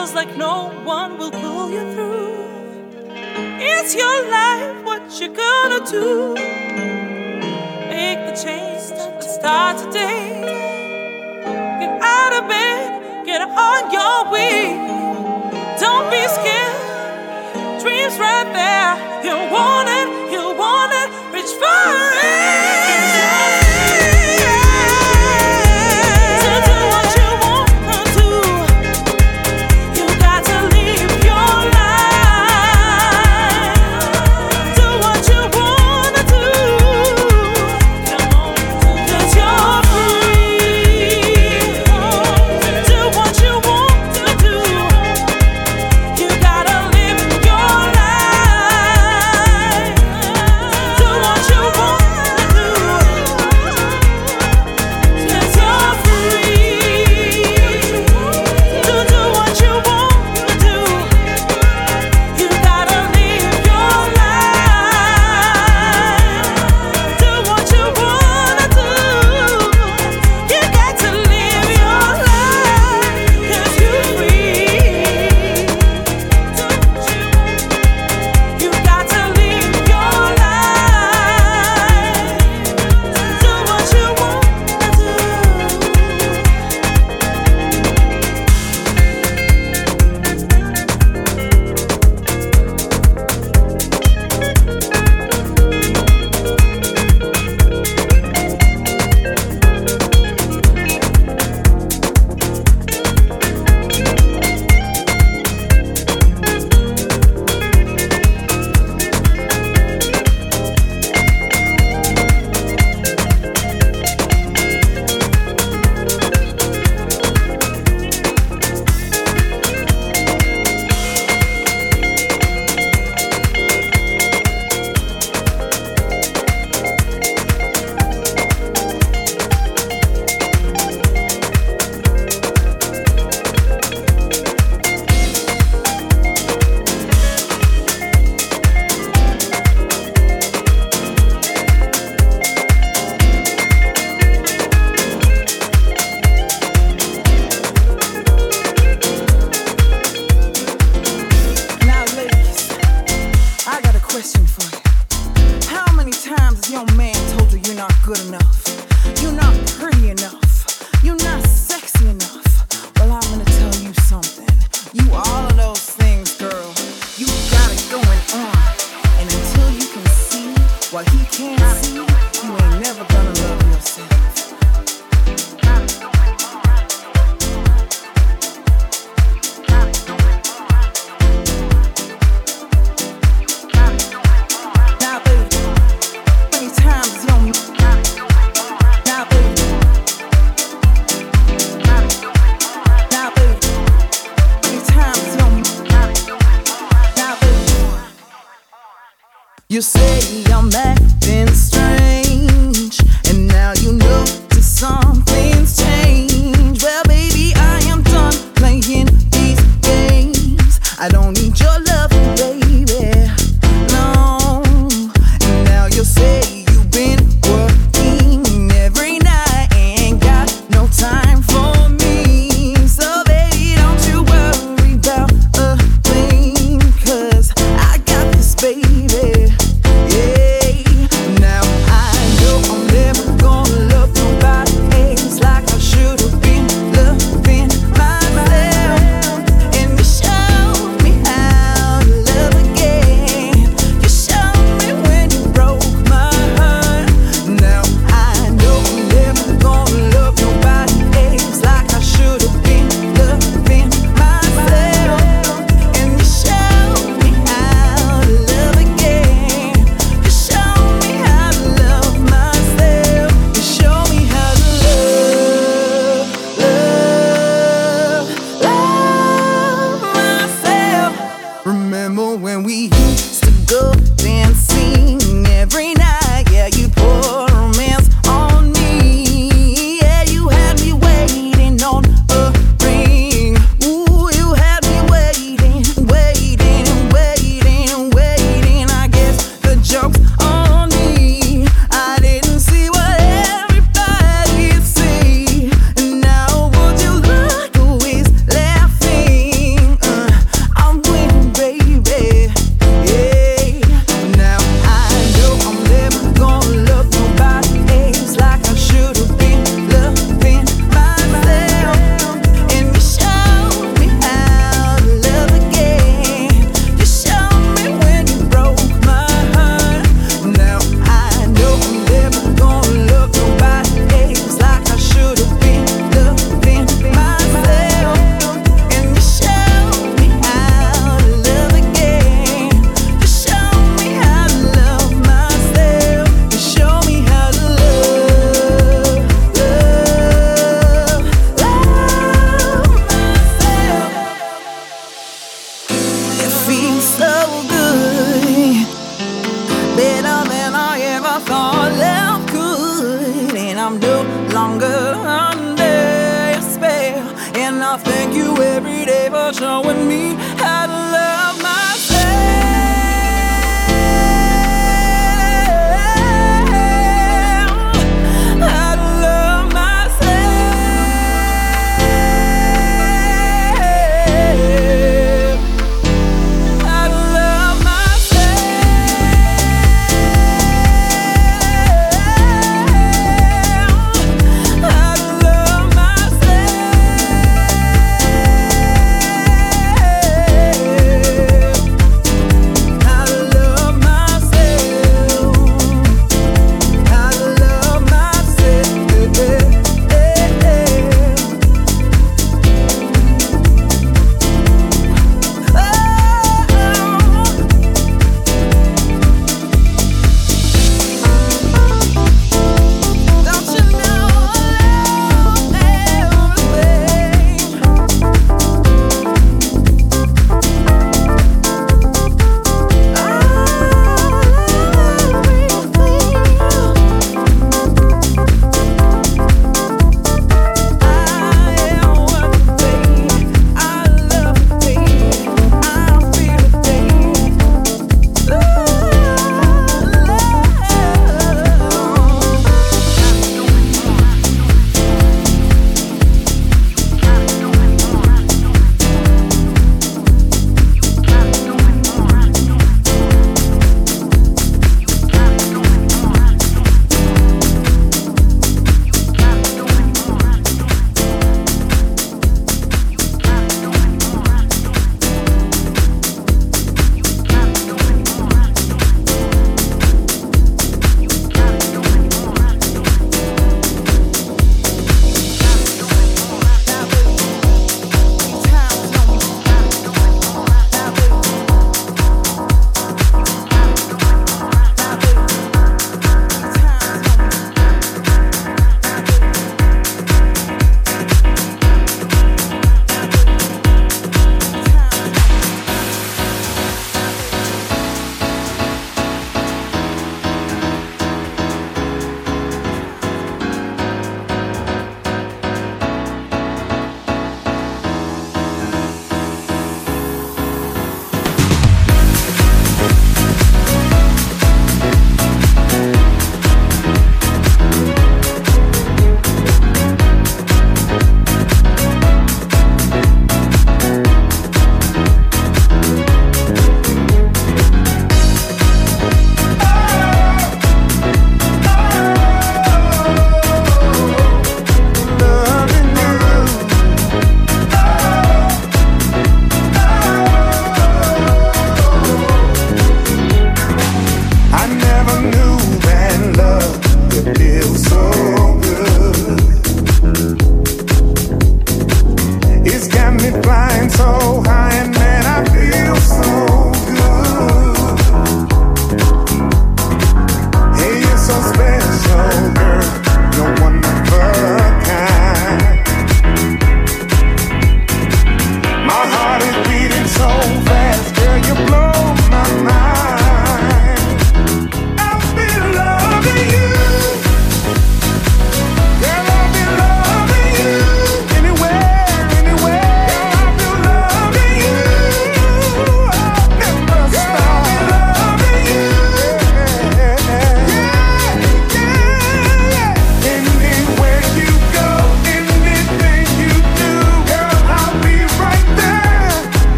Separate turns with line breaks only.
feels like no one will pull you through. It's your life, what you gonna do? Make the change that start today. Get out of bed, get on your way. Don't be scared, dreams right there, you want it.